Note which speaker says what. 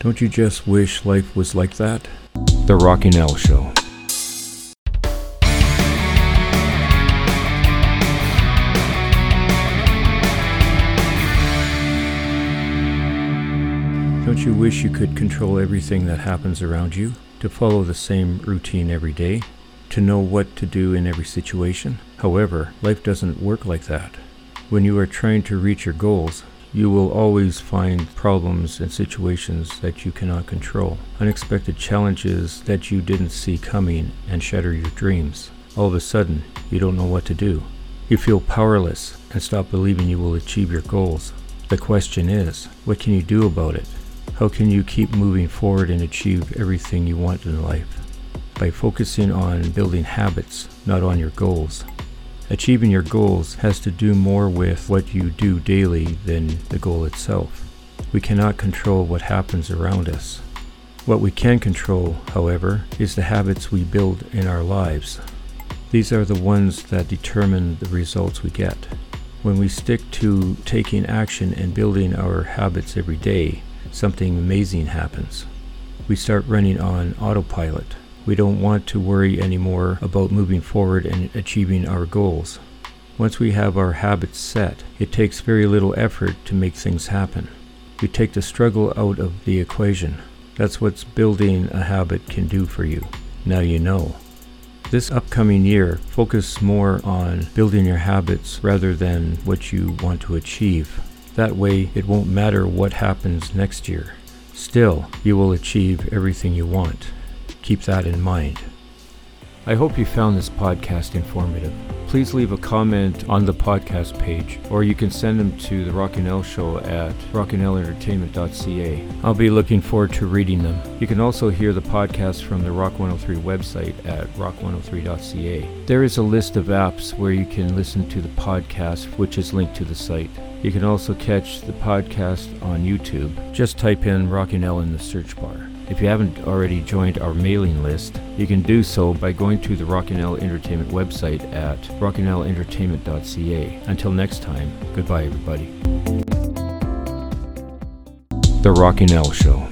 Speaker 1: Don't you just wish life was like that?
Speaker 2: The Rocking Al Show.
Speaker 1: Don't you wish you could control everything that happens around you? To follow the same routine every day? To know what to do in every situation? However, life doesn't work like that. When you are trying to reach your goals, you will always find problems and situations that you cannot control, unexpected challenges that you didn't see coming and shatter your dreams. All of a sudden, you don't know what to do. You feel powerless and stop believing you will achieve your goals. The question is, what can you do about it? How can you keep moving forward and achieve everything you want in life? By focusing on building habits, not on your goals. Achieving your goals has to do more with what you do daily than the goal itself. We cannot control what happens around us. What we can control, however, is the habits we build in our lives. These are the ones that determine the results we get. When we stick to taking action and building our habits every day, something amazing happens. We start running on autopilot. We don't want to worry anymore about moving forward and achieving our goals. Once we have our habits set, it takes very little effort to make things happen. We take the struggle out of the equation. That's what building a habit can do for you. Now you know. This upcoming year, focus more on building your habits rather than what you want to achieve. That way, it won't matter what happens next year. Still, you will achieve everything you want. Keep that in mind. I hope you found this podcast informative. Please leave a comment on the podcast page, or you can send them to the Rocking Al Show at rockingalentertainment.ca. I'll be looking forward to reading them. You can also hear the podcast from the Rock 103 website at rock103.ca. There is a list of apps where you can listen to the podcast, which is linked to the site. You can also catch the podcast on YouTube. Just type in Rocking Al in the search bar. If you haven't already joined our mailing list, you can do so by going to the Rocking Al Entertainment website at rockingalentertainment.ca. Until next time, goodbye everybody.
Speaker 2: The Rocking Al Show.